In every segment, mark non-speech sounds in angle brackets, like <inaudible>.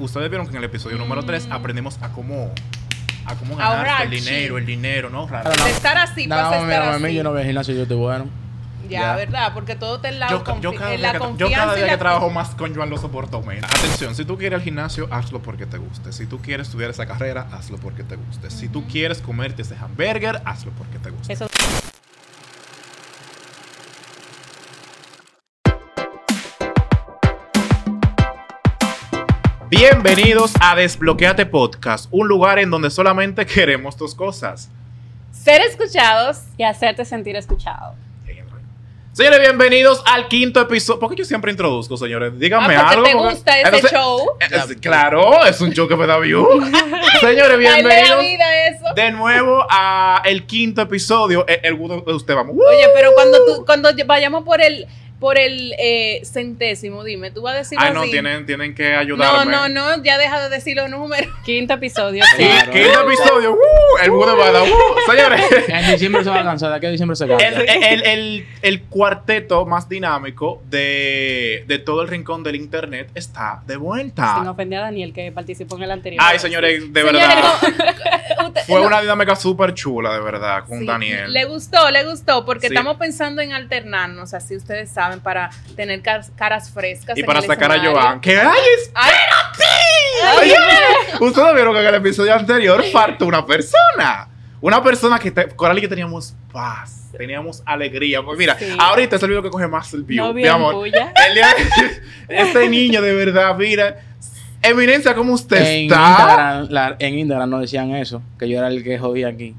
Ustedes vieron que en el episodio número 3 aprendimos a cómo, a cómo ganar el dinero, el dinero, ¿no? Raro. De estar así, pasa a más estar mí, así. yo no voy al gimnasio, yo estoy bueno. Ya, Ya. ¿verdad? Porque todo está en la, Yo, cada en la que, yo confianza cada día que trabajo más con Joan lo soporto menos. Atención, si tú quieres al gimnasio, hazlo porque te guste. Si tú quieres estudiar esa carrera, hazlo porque te guste. Si tú quieres comerte ese hamburger, hazlo porque te guste. Eso Bienvenidos a Desbloqueate Podcast, un lugar en donde solamente <laughs> queremos dos cosas. Ser escuchados. y hacerte sentir escuchado. Señores, bienvenidos al quinto episodio. ¿Por qué yo siempre introduzco, señores? Díganme Ah, porque algo. te porque- gusta ese Entonces, show. eh, es- claro, es un show que me da view. <laughs> señores, la bienvenidos vida eso. de nuevo a el quinto episodio. El, el gusto de usted, vamos. Oye, pero cuando tú, cuando vayamos por el, por el eh, centésimo, dime, tú vas a decir Ay, así. no, tienen, tienen que no, ayudarme. no, no, ya deja de decir los números. <laughs> Quinto episodio. Claro. quinto episodio. ¡uh! el gusto va a dar. ¡uh! <laughs> Señores. En diciembre se va a cansar, de aquí a diciembre se cansa. El, el- el- el cuarteto más dinámico de, de todo el rincón del internet está de Sin vuelta. ofender a Daniel que participó en el anterior. Ay, señores, de Señores, verdad. no, <laughs> usted- Fue no, una dinámica súper chula, de verdad, con sí, Daniel. Le gustó, le gustó, porque Sí. estamos pensando en alternarnos, así ustedes saben, para tener car- caras frescas. y para sacar a. Joan. ¡Que ay, Ay, Oye, Ustedes vieron que en el episodio anterior faltó una persona. Una persona que te- Coral y que teníamos paz, teníamos alegría. Pues mira, Sí. ahorita es el video que coge más el view, No mi amor. puya. El día- <laughs> este niño de verdad, mira. Eminencia, ¿cómo usted En está? Instagram, la- en Instagram no decían eso, que yo era el que jodía aquí.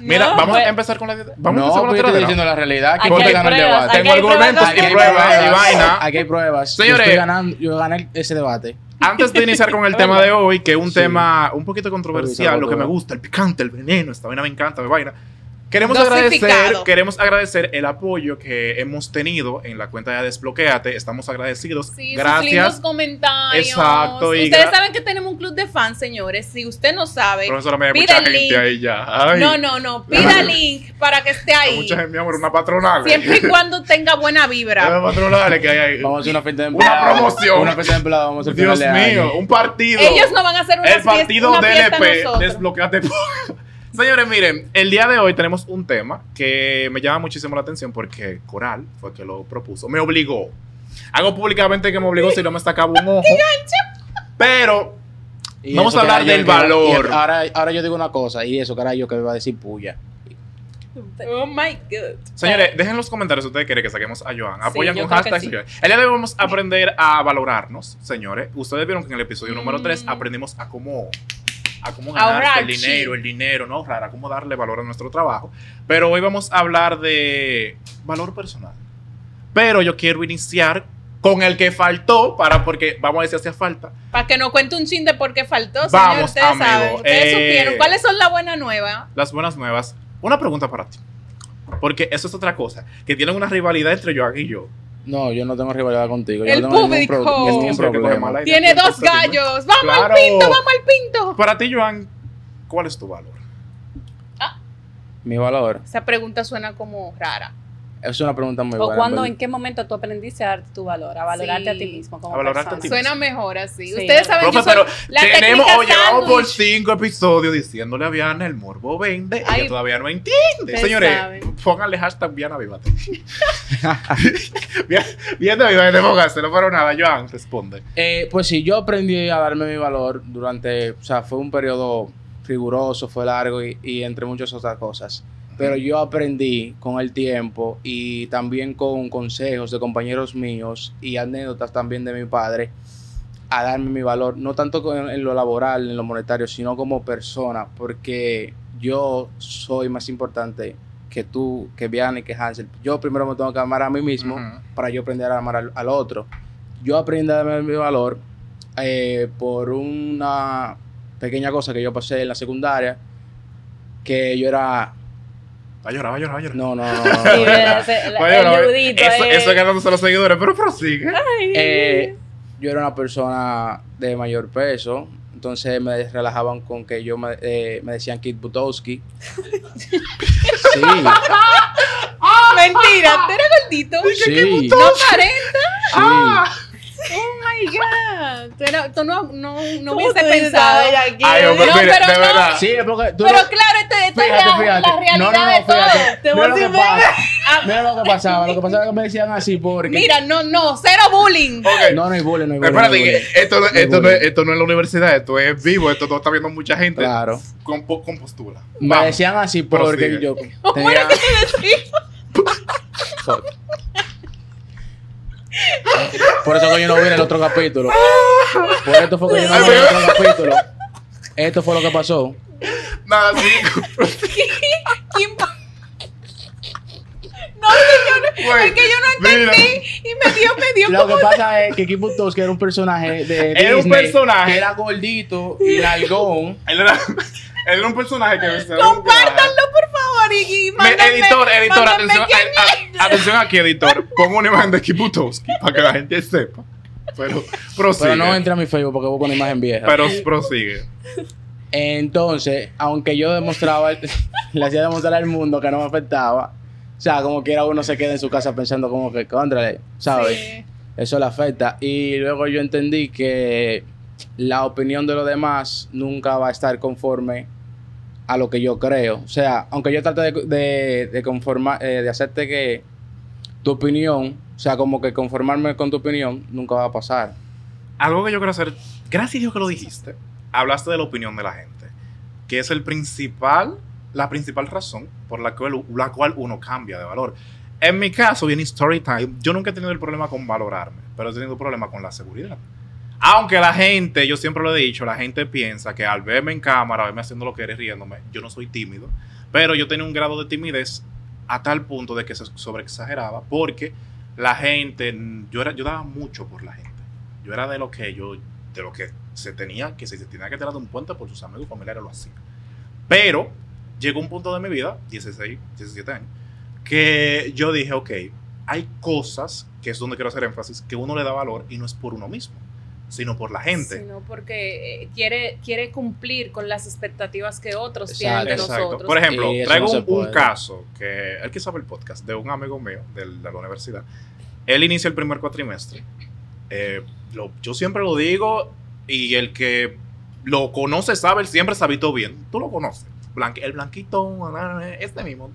Mira, no, vamos pues- a empezar con la Vamos a no, empezar con pues la yo estoy tiradera. diciendo la realidad. Aquí ¿Quién hay te gana el debate? Tengo argumentos y aquí hay pruebas y vaina. Aquí hay pruebas. Señores. Yo, estoy ganando, yo gané ese debate. Antes de iniciar con el <laughs> tema de hoy, que es un Sí. tema un poquito controversial, lo que me gusta, el picante, el veneno, esta vaina me encanta, me vaina. Queremos agradecer, queremos agradecer el apoyo que hemos tenido en la cuenta de Desbloqueate. Estamos agradecidos. Sí, sus lindos Gracias. comentarios. Exacto, y Ustedes saben que tenemos un club de fans, señores. Si usted no sabe, Profesora, me hay Pide mucha el gente link. ahí ya. Ay, no, no, no. Pida <laughs> link para que esté ahí. Mucha gente, mi amor, una patronal. Siempre y <laughs> cuando tenga buena Una vibra. patronal que hay ahí. Vamos a hacer una fiesta de Una empleados. promoción. Una fiesta de empleados. Vamos a hacer Dios mío, año. un partido. Ellos no van a hacer una el partido fiesta, una DLP, desbloqueate. Señores, miren, el día de hoy tenemos un tema que me llama muchísimo la atención porque Coral fue que lo propuso, me obligó. Hago públicamente que me obligó si no me sacaba un ojo. Pero Y Vamos a hablar yo del valor. ahora, ahora yo digo una cosa, y eso que era yo que iba a decir puya. Oh my God. Señores, dejen en los comentarios si ustedes quieren que saquemos a Joan. Apoyan con hashtag. sí. El día de hoy vamos a aprender a valorarnos, señores. Ustedes vieron que en el episodio número Mm. 3 aprendimos a cómo, a cómo ganar el dinero, el dinero, no ahorrar, a cómo darle valor a nuestro trabajo. Pero hoy vamos a hablar de valor personal. Pero yo quiero iniciar con el que faltó, para porque vamos a si hacía falta. Para que nos cuente un chin de por qué faltó, señor. Vamos, ustedes amigo, saben. Ustedes eh, supieron. ¿Cuáles son las buenas nuevas? Las buenas nuevas. Una pregunta para ti. Porque eso es otra cosa. Que tienen una rivalidad entre Joan y yo. No, yo no tengo rivalidad contigo. Yo El no tengo público. pro- ningún problema. Tiene dos gallos. ¡Vamos Claro. al pinto! ¡Vamos al pinto! Para ti, Joan, ¿cuál es tu valor? Mi valor. Esa pregunta suena como rara. Es una pregunta muy ¿O buena. cuándo, pero- en qué momento tú aprendiste a darte tu valor? A valorarte Sí. a ti mismo como A valorarte a persona. ti Suena mejor así. Sí. Ustedes saben Profe, yo soy pero la tenemos, técnica oye, vamos por cinco episodios diciéndole a Viana el morbo vende. Ay. Ella todavía no entiende. Señores, saben. pónganle hashtag Viana Vívate. <laughs> Viana Viana Vívate, póngaselo, pero nada, Joan, responde. Eh, pues sí, yo aprendí a darme mi valor durante, o sea, fue un periodo riguroso, fue largo y, y entre muchas otras cosas. Pero yo aprendí con el tiempo y también con consejos de compañeros míos y anécdotas también de mi padre a darme mi valor, no tanto en lo laboral, en lo monetario, sino como persona, porque yo soy más importante que tú, que Vianney, que Hansel. Yo primero me tengo que amar a mí mismo para yo aprender a amar al, al otro. Yo aprendí a darme mi valor eh, por una pequeña cosa que yo pasé en la secundaria, que yo era... Va a llorar, va a llorar, va a llorar. No, no, no. <laughs> Sí, era- la- el Eso, eh. eso es ganándose a los seguidores, pero prosigue. Eh, yo era una persona de mayor peso, entonces me relajaban con que yo me, eh, me decían Kid Butowski. <laughs> Sí, Mentira, tú eres gordito. sí, No aparenta. sí. Oh my God. Tú, no, no, no ¿Cómo hubiese tú dices, pensado. "Ay, aquí"? Ay, hombre, No, mire, pero de no. verdad. Sí, es porque tú Pero no- claro, esto, esto es Fíjate, la realidad no, no, no, de todo. fíjate. Te Mira lo que decir, pasa. Mira lo que pasaba. Lo que pasaba es que me decían así porque. Mira, no, no, cero bullying. No, no hay bullying, no hay bullying. no Espérate, hay que bullying. esto, no- esto, no es, esto no es la universidad, esto es vivo, esto no está viendo mucha gente Claro. con, con postura. Me Vamos. decían así porque Prosigue. yo <laughs> ¿Cómo tenía... era que te decía? <laughs> Por eso que yo no vi en el otro capítulo. Por esto fue que yo no vi en el otro capítulo. Esto fue lo que pasó. Nada, sí. ¿Quién pa- No, es que yo no, Güey, es que yo no mira. entendí. Y me dio, me dio Lo como. que pasa es que Kiki Butowski era un personaje de Era un Disney personaje. que era gordito y largón. Él era, él era un personaje que Compártanlo, por favor. Y, y Me- mándenme- editor, editor, atención, quién a- a- atención aquí, editor. Pongo una imagen de Kiputowski para que la gente sepa. Pero prosigue. Pero no entra a mi Facebook porque busco una imagen vieja. Pero prosigue. Entonces, aunque yo demostraba, <laughs> le hacía demostrar al mundo que no me afectaba, o sea, como quiera uno se queda en su casa pensando como que, contrale, ¿sabes? Sí. Eso le afecta. Y luego yo entendí que la opinión de los demás nunca va a estar conforme a lo que yo creo. O sea, aunque yo trate de, conformar, eh, de hacerte que tu opinión, o sea, como que conformarme con tu opinión, nunca va a pasar. Algo que yo quiero hacer, gracias a Dios que lo dijiste, hablaste de la opinión de la gente, que es el principal, la principal razón por la cual, la cual uno cambia de valor. En mi caso, bien story time, yo nunca he tenido el problema con valorarme, pero he tenido problema con la seguridad. Aunque la gente, yo siempre lo he dicho, la gente piensa que al verme en cámara, verme haciendo lo que eres riéndome, yo no soy tímido, pero yo tenía un grado de timidez a tal punto de que se sobreexageraba, porque la gente, yo, era, yo daba mucho por la gente. Yo era de lo que yo, de lo que se tenía, que se tenía que un puente por sus amigos familiares lo hacía. Pero llegó un punto de mi vida, 16, 17 años, que yo dije, ok, hay cosas, que es donde quiero hacer énfasis, que uno le da valor y no es por uno mismo, sino por la gente. Sino porque eh, quiere, quiere cumplir con las expectativas que otros Exacto. tienen de Exacto. nosotros. Por ejemplo, Y traigo no un, caso que él que sabe el podcast de un amigo mío de la universidad. Él inicia el primer cuatrimestre. Eh, lo- yo siempre lo digo y el que lo conoce sabe, él siempre se habitó bien. Tú lo conoces. El blanquito, este mismo.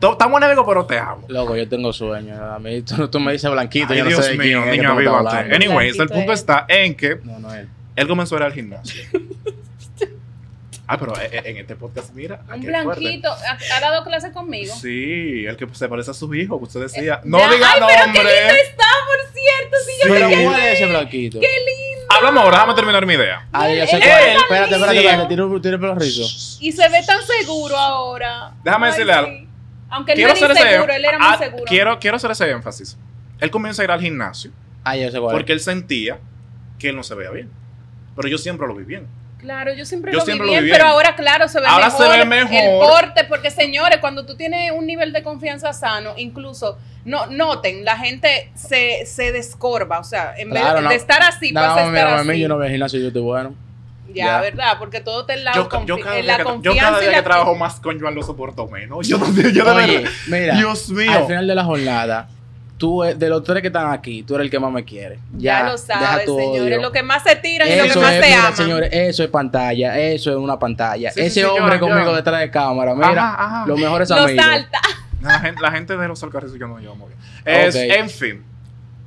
Estamos enemigos, pero te amo. Loco, yo tengo sueño. A mí tú, tú me dices blanquito, Ay, yo no Dios sé mío, quién es que niño, avívate. Anyways, el punto es- está en que No, no él. él comenzó a ir al gimnasio. <laughs> ah, pero eh, eh, en este podcast, mira. un fuerte. blanquito ha, ha dado clase conmigo. Sí, el que se parece a su hijo, que usted decía. No Ya, diga ay, pero qué nombre. lindo está, por cierto. Sí, yo Pero. ¿cómo es ese blanquito? Qué lindo. Hablamos ahora, déjame terminar mi idea. Ah, yo sé Él- cuál. él- Espérate, espérate, espérate. Tiene tiene el pelo rizo. Y se ve tan seguro ahora. Déjame Ay, decirle sí. Aunque él Quiero no era inseguro, él era muy ah, seguro. quiero, quiero hacer ese énfasis. Él comienza a ir al gimnasio Ah, yo sé cuál. porque él sentía que él no se veía bien. Pero yo siempre lo vi bien. Claro, yo siempre Yo lo siempre vi lo vi bien, bien. pero ahora, claro, se ve Ahora mejor. se ve mejor. El porte, porque señores, cuando tú tienes un nivel de confianza sano, incluso, no, noten, la gente se, se descorba. O sea, en Claro, vez no. de estar así, Nada pasa a más, estar mira, a mí así. yo no voy al gimnasio, yo estoy bueno. Ya, ya. ¿verdad? Porque todo está en la, Yo, confi- yo cada en día, la que, yo confianza. cada día que trabajo más con Joan lo soporto menos. Yo, yo, yo de Oye, verdad- mira, Dios mío. al final de la jornada, tú, eh, de los tres que están aquí, tú eres el que más me quiere. Ya, Ya, lo deja sabes, señores. odio. Lo que más se tiran y lo que Eso más es, se mira, aman. señores, eso es pantalla, eso es una pantalla. Sí, Ese sí, hombre conmigo detrás de cámara, mira, Ajá, ajá. los mejores Lo amigos. salta. La gente, la gente de los alcarrizos yo no llevo muy bien. Es. En fin,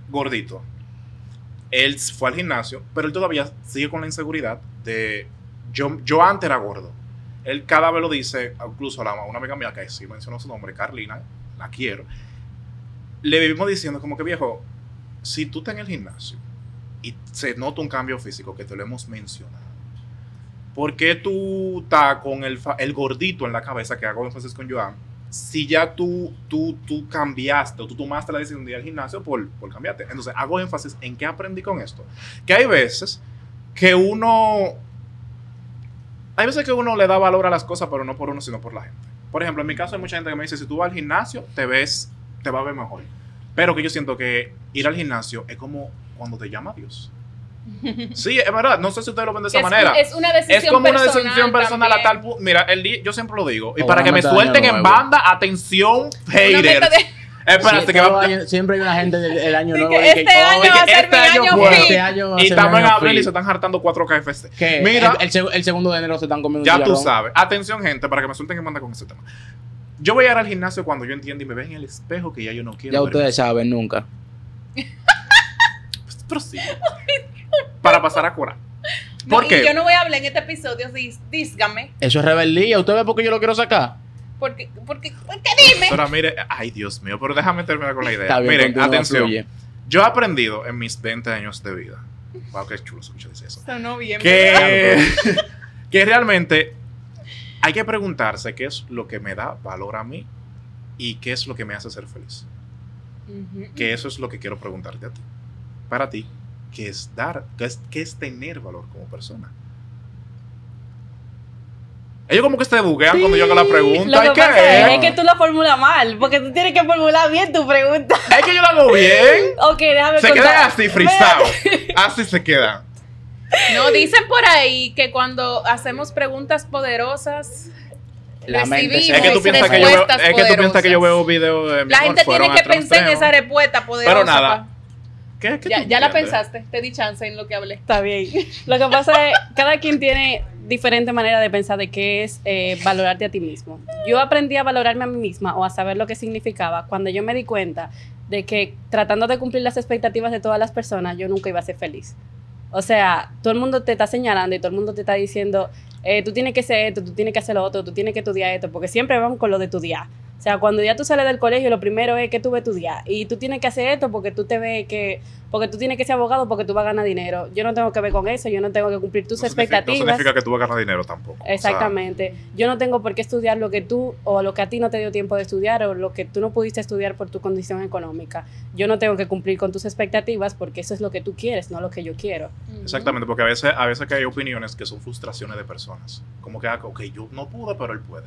gordito. Él fue al gimnasio, pero él todavía sigue con la inseguridad de. Yo, antes era gordo. Él cada vez lo dice, incluso a una amiga mía que sí mencionó su nombre, Carlina, la quiero. Le vivimos diciendo, como que viejo, si tú estás en el gimnasio y se nota un cambio físico, que te lo hemos mencionado, ¿por qué tú estás con el, el gordito en la cabeza que hago énfasis con Joan? Si ya tú, tú, tú cambiaste o tú tomaste la decisión de ir al gimnasio por, por cambiarte. Entonces, hago énfasis en qué aprendí con esto. Que hay veces que uno... Hay veces que uno le da valor a las cosas, pero no por uno, sino por la gente. Por ejemplo, en mi caso hay mucha gente que me dice, si tú vas al gimnasio, te ves, te va a ver mejor. Pero que yo siento que ir al gimnasio es como cuando te llama Dios. Sí, es verdad. No sé si ustedes lo ven de esa es, manera. es una decisión Es como una personal decisión personal a tal punto. Mira, el día, yo siempre lo digo. Y para que me suelten año en banda, atención, haters. de- Espérate, Sí, que va. años- siempre hay una gente del el año nuevo. que de este año de va a ser este año año fit. este año va a Y ser estamos en abril y se están hartando 4 KFC. ¿Qué? Mira, el, el seg- el segundo de enero se están comiendo un ya tú sabes. Atención, gente, para que me suelten que manda con ese tema. Yo voy a ir al gimnasio cuando yo entiendo y me ven en el espejo que ya yo no quiero. Ya verme. ustedes saben, nunca. Pues, <laughs> prosigue. Para pasar a curar. No, <laughs> ¿Por y qué? yo no voy a hablar en este episodio, dísgame. Eso es rebeldía. ¿Usted ve por qué yo lo quiero sacar? Porque, porque, porque dime. Ahora, mire, ay, Dios mío, pero déjame terminar con la idea. Está bien, Miren, atención. fluye. Yo he aprendido en mis 20 años de vida. Wow, qué chulo escucha eso. Sonó bien. Que, <laughs> que realmente hay que preguntarse qué es lo que me da valor a mí y qué es lo que me hace ser feliz. Que eso es lo que quiero preguntarte a ti. Para ti, ¿qué es dar? ¿Qué es, qué es tener valor como persona? Ellos como que se buguean cuando yo hago la pregunta. Lo ¿Y que qué pasa es, es? es que tú lo formulas mal, porque tú tienes que formular bien tu pregunta. Es que yo lo hago bien. <laughs> Ok, déjame Se contar. quedan así frisados. <laughs> Así se quedan. No, dicen por ahí que cuando hacemos preguntas poderosas, La mente Es que tú piensas que yo veo, respuestas es que tú piensas que yo poderosas. veo videos de mi La gente tiene que pensar en esa respuesta poderosa. Pero nada. Pa. ¿Qué, qué Ya, ya la pensaste, te di chance en lo que hablé. Está bien. Lo que pasa es, cada quien tiene diferente manera de pensar de qué es eh, valorarte a ti mismo. Yo aprendí a valorarme a mí misma o a saber lo que significaba cuando yo me di cuenta de que tratando de cumplir las expectativas de todas las personas, yo nunca iba a ser feliz. O sea, todo el mundo te está señalando y todo el mundo te está diciendo, eh, tú tienes que hacer esto, tú tienes que hacer lo otro, tú tienes que estudiar esto, porque siempre vamos con lo de estudiar. O sea, cuando ya tú sales del colegio, lo primero es que tú vas a estudiar. Y tú tienes que hacer esto porque tú te ves que, porque tú tienes que ser abogado porque tú vas a ganar dinero. Yo no tengo que ver con eso, yo no tengo que cumplir tus No significa- expectativas. No significa que tú vas a ganar dinero tampoco. O sea, Exactamente. Yo no tengo por qué estudiar lo que tú o lo que a ti no te dio tiempo de estudiar o lo que tú no pudiste estudiar por tu condición económica. Yo no tengo que cumplir con tus expectativas porque eso es lo que tú quieres, no lo que yo quiero. Exactamente, porque a veces, a veces que hay opiniones que son frustraciones de personas. Como que, ah, ok, yo no pude, pero él puede.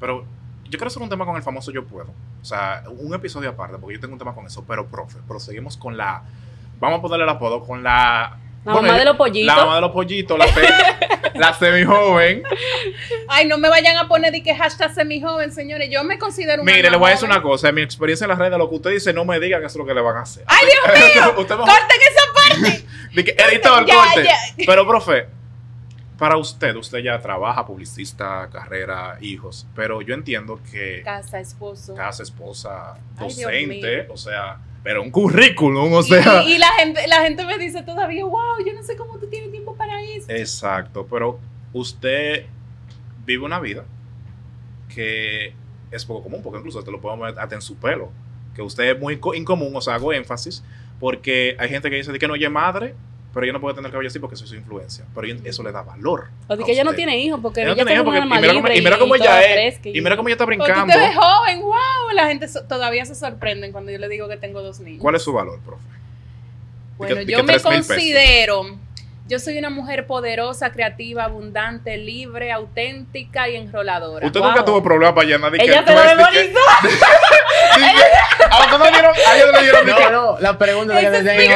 Pero yo quiero hacer un tema con el famoso yo puedo. O sea, un episodio aparte, porque yo tengo un tema con eso. Pero, profe, proseguimos con la... Vamos a ponerle el apodo con la... La mamá de los pollitos. La mamá de los pollitos, la, <laughs> se- la semi-joven. Ay, no me vayan a poner de que hashtag semi-joven, señores. Yo me considero un Mire, le voy a decir joven. una cosa. En mi experiencia en las redes, lo que usted dice, no me diga que eso es lo que le van a hacer. ¡Ay, Dios <laughs> mío! ¡Corten esa parte! <laughs> Que, editor, Ya, corte. ya. Pero, profe, para usted, usted ya trabaja, publicista, carrera, hijos. Pero yo entiendo que Casa, esposo. casa, esposa, docente, o sea, pero un currículum, o sea. y, y la gente la gente me dice todavía, wow, yo no sé cómo tú tienes tiempo para eso. Exacto, pero usted vive una vida que es poco común, porque incluso te lo podemos ver hasta en su pelo, que usted es muy co- incomún, o sea, hago énfasis, porque hay gente que dice que no es madre, pero ella no puede tener cabello así porque soy su influencia, pero eso le da valor. O de a que ella no tiene hijos porque Ella no tiene hijos porque- y mira y mira cómo ella es, Y mira cómo ella está Porque brincando. tú te ves joven, wow. La gente so- todavía se sorprenden cuando yo le digo que tengo dos niños. ¿Cuál es su valor, profe? Bueno, que- yo me 3,000 pesos. considero, yo soy una mujer poderosa, creativa, abundante, libre, auténtica y enroladora. Usted Wow. nunca tuvo problema para llenar de que Ella tú se lo memorizó. <laughs> A usted no dieron, a ella no le dieron No, no, la pregunta de que.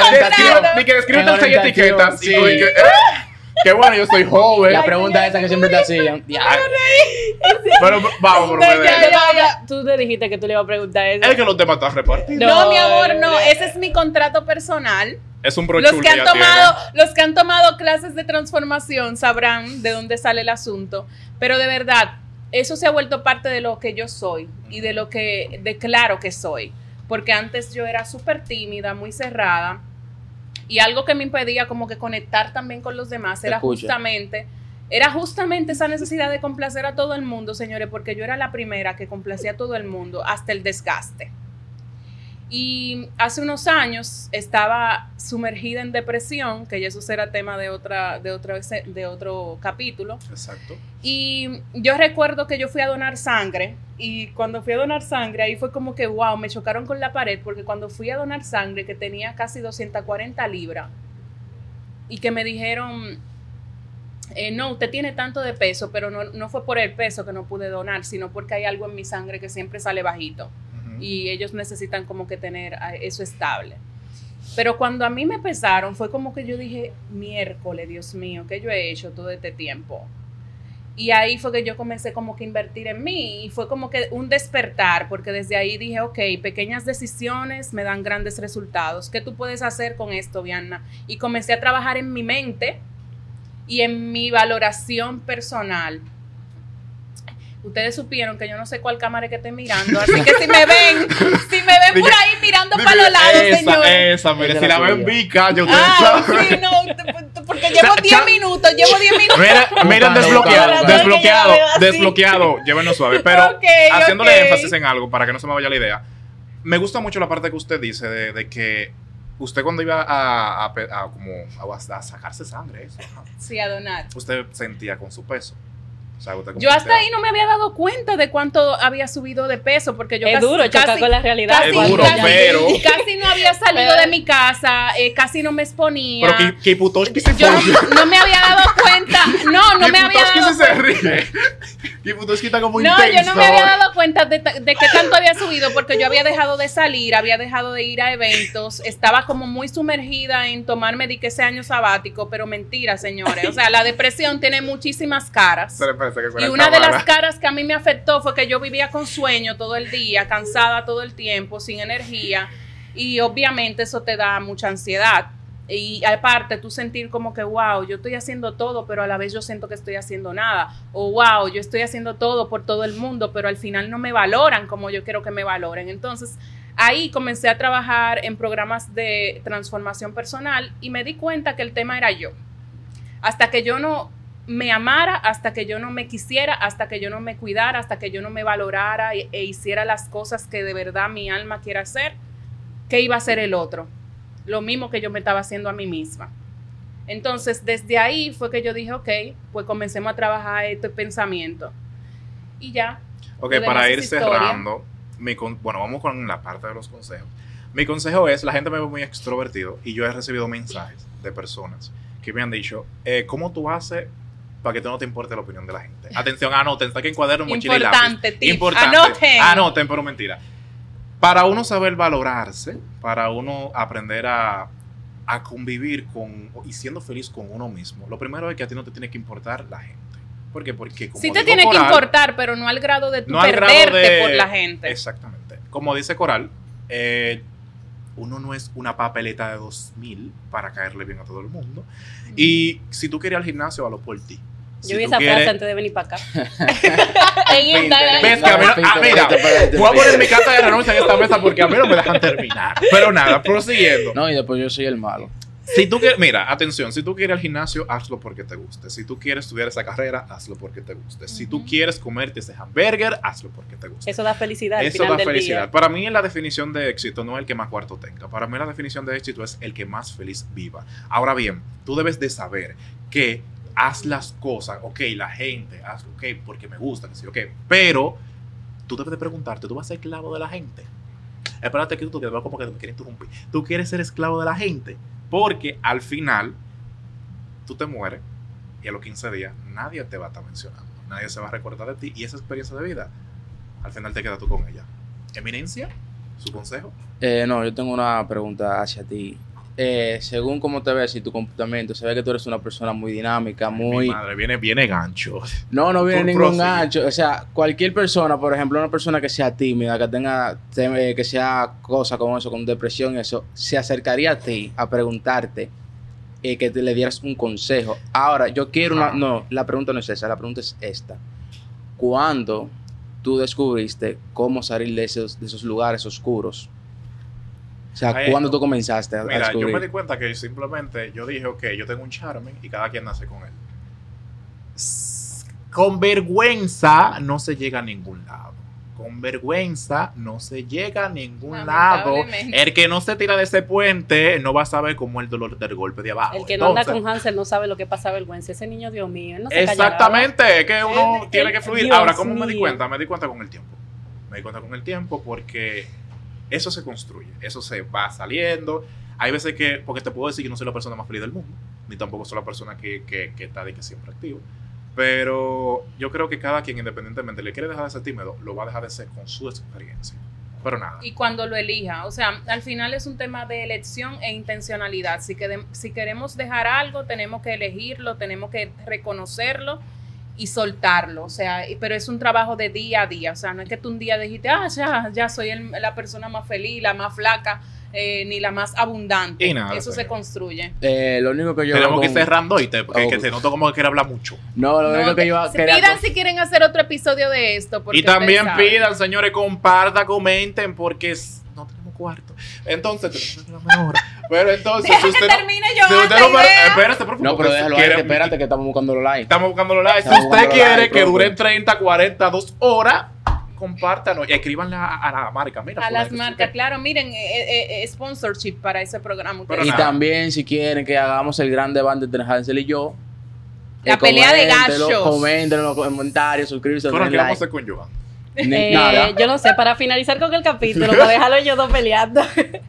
Ni que escriben En seis etiquetas. sí. Eh, qué bueno, yo soy joven. La pregunta esa que siempre te hacían. Ya. Pero vamos, ya, ya. Tú te dijiste que tú le ibas a preguntar eso. Es que los temas están repartidos. No, No, mi amor, no. Ese es mi contrato personal. Es un Los que han tomado, los que han tomado clases de transformación sabrán de dónde sale el asunto. Pero de verdad, eso se ha vuelto parte de lo que yo soy y de lo que declaro que soy. Porque antes yo era súper tímida, muy cerrada. Y algo que me impedía como que conectar también con los demás era justamente, era justamente esa necesidad de complacer a todo el mundo, señores, porque yo era la primera que complacía a todo el mundo hasta el desgaste. Y hace unos años estaba sumergida en depresión, que ya eso será tema de, otra, de, otro, de otro capítulo. Exacto. Y yo recuerdo que yo fui a donar sangre y cuando fui a donar sangre ahí fue como que, wow, me chocaron con la pared porque cuando fui a donar sangre que tenía casi 240 libras y que me dijeron, eh, no, usted tiene tanto de peso, pero no, no fue por el peso que no pude donar, sino porque hay algo en mi sangre que siempre sale bajito Y ellos necesitan como que tener ah, eso estable. Pero cuando a mí me pesaron, fue como que yo dije, miércoles, Dios mío, ¿qué yo he hecho todo este tiempo? Y ahí fue que yo comencé como que invertir en mí y fue como que un despertar, porque desde ahí dije, ok, pequeñas decisiones me dan grandes resultados. ¿Qué tú puedes hacer con esto, Vianna? Y comencé a trabajar en mi mente y en mi valoración personal. Ustedes supieron que yo no sé cuál cámara es que estoy mirando, así que si me ven, si me ven por ahí mirando para los lados, esa, señores. esa, mire, si la ven vica, yo ustedes Ah, sí, no, <laughs> porque llevo Cha- 10 cha- minutos, llevo 10 minutos. Mira, miren, Buscando, desbloqueado, desbloqueado, desbloqueado, llévenos suave. Pero haciéndole énfasis en algo para que no se me vaya la idea, me gusta mucho la parte que usted dice de, de que usted cuando iba a, a pe- a como a, a sacarse sangre, eso, ajá, Sí, a donar. usted sentía con su peso. O sea, usted como Yo hasta ahí no me había dado cuenta de cuánto había subido de peso, porque yo es casi, duro chocar casi- con la realidad. casi- Es duro, casi- pero- <laughs> casi no había salido Pero- de mi casa, eh, casi no me exponía. Pero que, que Putoshki se yo no, no me había dado cuenta, no, no me había dado se ríe. <laughs> Está como No, intenso. yo no me había dado cuenta de, ta- de qué tanto había subido porque yo había dejado de salir, había dejado de ir a eventos, estaba como muy sumergida en tomarme de que ese año sabático, pero mentira, señores. O sea, la depresión tiene muchísimas caras. Se que Y una de las caras que a mí me afectó fue que yo vivía con sueño todo el día, cansada todo el tiempo, sin energía. Y obviamente eso te da mucha ansiedad. Y aparte, tú sentir como que, wow, yo estoy haciendo todo, pero a la vez yo siento que estoy haciendo nada. O wow, yo estoy haciendo todo por todo el mundo, pero al final no me valoran como yo quiero que me valoren. Entonces, ahí comencé a trabajar en programas de transformación personal y me di cuenta que el tema era yo. Hasta que yo no me amara, hasta que yo no me quisiera, hasta que yo no me cuidara, hasta que yo no me valorara e, e hiciera las cosas que de verdad mi alma quiere hacer, ¿qué iba a hacer el otro? Lo mismo que yo me estaba haciendo a mí misma. Entonces, desde ahí fue que yo dije, ok, pues comencemos a trabajar este pensamiento. Y ya. Ok, para ir cerrando, mi con- bueno, vamos con la parte de los consejos. Mi consejo es, la gente me ve muy extrovertido y yo he recibido mensajes de personas que me han dicho, eh, ¿cómo tú haces para que tú no te importe la opinión de la gente? Atención, anoten, saquen cuaderno, mochila y lápiz. Importante, tip. Importante. Anoten. Anoten, pero mentira. Para uno saber valorarse, para uno aprender a, a convivir con y siendo feliz con uno mismo, lo primero es que a ti no te tiene que importar la gente. ¿Por qué? Porque como Sí te digo tiene que importar, pero no al grado de no perderte de- por la gente. Exactamente. Como dice Coral, eh, uno no es una papeleta de 2000 para caerle bien a todo el mundo. Y si tú quieres ir al gimnasio, hazlo por ti. Si Yo vi tú esa quieres- frase antes de venir para acá. <laughs> en Instagram. ¿Ves que a mí no- ah, mira, Voy a poner mi carta de renuncia en esta mesa porque a mí no me dejan terminar. Pero nada, prosiguiendo. No, y después yo soy el malo. Si tú quieres, mira, atención, si tú quieres ir al gimnasio, hazlo porque te guste. Si tú quieres estudiar esa carrera, hazlo porque te guste. Si tú quieres comerte ese hamburger, hazlo porque te guste. Eso da felicidad al Eso final da del felicidad. día. Para mí la definición de éxito no es el que más cuarto tenga. Para mí la definición de éxito es el que más feliz viva. Ahora bien, tú debes de saber que haz las cosas, ok, la gente, hazlo, ok, porque me gusta, que sí, ok, pero tú debes de preguntarte, ¿tú vas a ser esclavo de la gente? Espérate que tú te como que me quieres interrumpir. Tú quieres ser esclavo de la gente porque al final tú te mueres y a los 15 días nadie te va a estar mencionando. Nadie se va a recordar de ti y esa experiencia de vida, al final te quedas tú con ella. Eminencia, su consejo. Eh, no, yo tengo una pregunta hacia ti. Eh, según cómo te ves y tu comportamiento, se ve que tú eres una persona muy dinámica, muy... Mi madre, viene, viene gancho. No, no viene ningún gancho. O sea, cualquier persona, por ejemplo, una persona que sea tímida, que tenga, teme- que sea cosa como eso, con depresión y eso, se acercaría a ti a preguntarte eh, que te le dieras un consejo. Ahora, yo quiero una... No, la pregunta no es esa, la pregunta es esta. ¿Cuándo tú descubriste cómo salir de esos, de esos lugares oscuros? O sea, Ay, ¿cuándo tú comenzaste a, a Mira, yo descubrir? me di cuenta que simplemente yo dije, ok, yo tengo un charme y cada quien nace con él. Con vergüenza no se llega a ningún lado. Con vergüenza no se llega a ningún lado. El que no se tira de ese puente no va a saber cómo es el dolor del golpe de abajo. El que no anda con Hansel no sabe lo que pasa vergüenza. Ese niño, Dios mío, él no se. Exactamente, es que uno El- tiene el- que fluir. Dios Ahora, ¿cómo me di cuenta? Me di cuenta con el tiempo. Me di cuenta con el tiempo porque eso se construye, eso se va saliendo. Hay veces que, porque te puedo decir que no soy la persona más feliz del mundo, ni tampoco soy la persona que, que, que está de que siempre activo. Pero yo creo que cada quien, independientemente, le quiere dejar de ser tímido, lo va a dejar de ser con su experiencia. Pero nada. y cuando lo elija. O sea, al final es un tema de elección e intencionalidad. Si, quede- si queremos dejar algo, tenemos que elegirlo, tenemos que reconocerlo y soltarlo, o sea, y- pero es un trabajo de día a día, o sea, no es que tú un día dijiste, ah, ya, ya soy el- la persona más feliz, la más flaca, eh, ni la más abundante. Y nada, Eso se señor. construye. Eh, lo único que yo Tenemos que con- ir cerrando y te, porque Oh. que te noto como que quiere hablar mucho. No, lo único No, que yo se pidan si quieren hacer otro episodio de esto. porque Y también pidan, señores, compartan, comenten, porque es- no cuarto. Entonces, que. <laughs> Pero entonces, si usted que no. termine yo si usted no espérate, por favor. No, pero déjalo quiere- espérate que estamos buscando los likes. Estamos buscando los likes. Si Estamos usted quiere que duren 30, 40, 2 horas, compártanos y escríbanle a, a la marca. Mira, A las que marcas, que- claro, miren, eh, eh, eh, sponsorship para ese programa. Pero y nada. también, si quieren que hagamos el gran debate entre Hansel y yo. La eh, pelea de coméntenlo, gachos. Comenten en los comentarios, suscríbanse, Bueno, denle ¿qué vamos a like. hacer con Joan? Eh, yo no sé, para finalizar con el capítulo, para dejarlo yo dos peleando,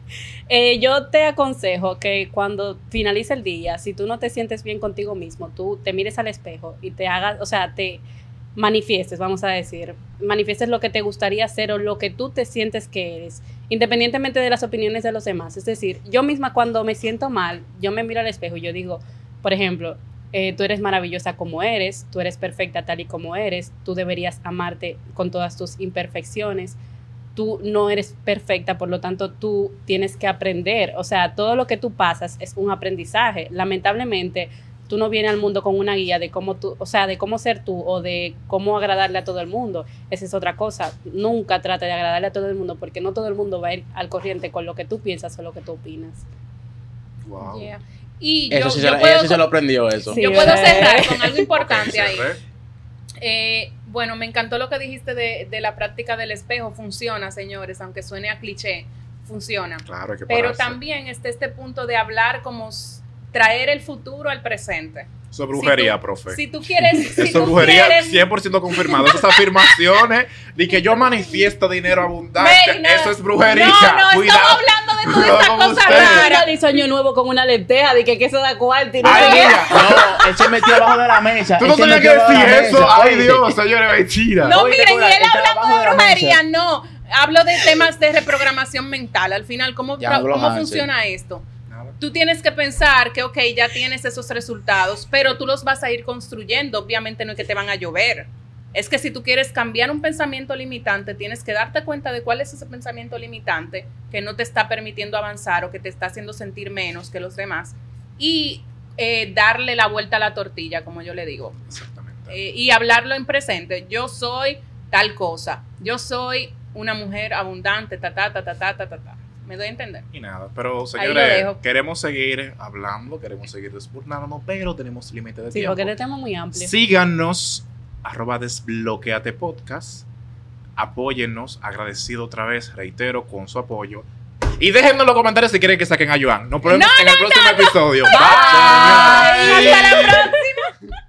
<laughs> eh, yo te aconsejo que cuando finalice el día, si tú no te sientes bien contigo mismo, tú te mires al espejo y te hagas, o sea, te manifiestes, vamos a decir, manifiestes lo que te gustaría hacer o lo que tú te sientes que eres, independientemente de las opiniones de los demás. Es decir, yo misma cuando me siento mal, yo me miro al espejo y yo digo, por ejemplo, eh, tú eres maravillosa como eres, tú eres perfecta tal y como eres, tú deberías amarte con todas tus imperfecciones, tú no eres perfecta, por lo tanto tú tienes que aprender, o sea, todo lo que tú pasas es un aprendizaje. Lamentablemente, tú no vienes al mundo con una guía de cómo tú, o sea, de cómo ser tú o de cómo agradarle a todo el mundo. Esa es otra cosa. Nunca trata de agradarle a todo el mundo porque no todo el mundo va a ir al corriente con lo que tú piensas o lo que tú opinas. Wow. Yeah. Y Eso yo, sí, yo se, puedo, ella sí se lo aprendió eso. Sí. yo puedo cerrar con algo <laughs> importante ahí. Eh, bueno, me encantó lo que dijiste de, de la práctica del espejo. Funciona, señores, aunque suene a cliché, funciona. Claro, hay que Pero pararse. también está este punto de hablar como traer el futuro al presente. Eso es brujería, Si tú- profe. Si tú quieres, <laughs> si Eso es brujería quieres- 100% confirmado. Esas afirmaciones de que yo manifiesto dinero abundante. Mary, no. Eso es brujería. No, no, Cuidado. estamos hablando toda esta cosa rara. Año nuevo con una lenteja de que, que eso da cuarto y no Ay, mira. No, él se metió abajo de la mesa. Tú no tenías que decir eso. mesa. Ay. Dios, señores, mentira. No, miren, y él hablando de brujería, no. Hablo de temas de reprogramación mental. Al final, ¿cómo, cómo funciona esto? Tú tienes que pensar que, ok, ya tienes esos resultados, pero tú los vas a ir construyendo. Obviamente no es que te van a llover es que si tú quieres cambiar un pensamiento limitante, tienes que darte cuenta de cuál es ese pensamiento limitante que no te está permitiendo avanzar o que te está haciendo sentir menos que los demás y eh, darle la vuelta a la tortilla, como yo le digo. Exactamente. Eh, y hablarlo en presente. Yo soy tal cosa. Yo soy una mujer abundante, ta, ta, ta, ta, ta, ta, ta. ¿Me doy a entender? Y nada, pero señores, queremos seguir hablando, queremos seguir desburnándonos, pero tenemos límite de tiempo. Sí, porque el este tema es muy amplio. Síganos arroba desbloqueate podcast. Apóyennos, agradecido otra vez, reitero, con su apoyo. Y déjennos en los comentarios si quieren que saquen a Joan. Nos vemos en el próximo episodio. Bye. Hasta la próxima.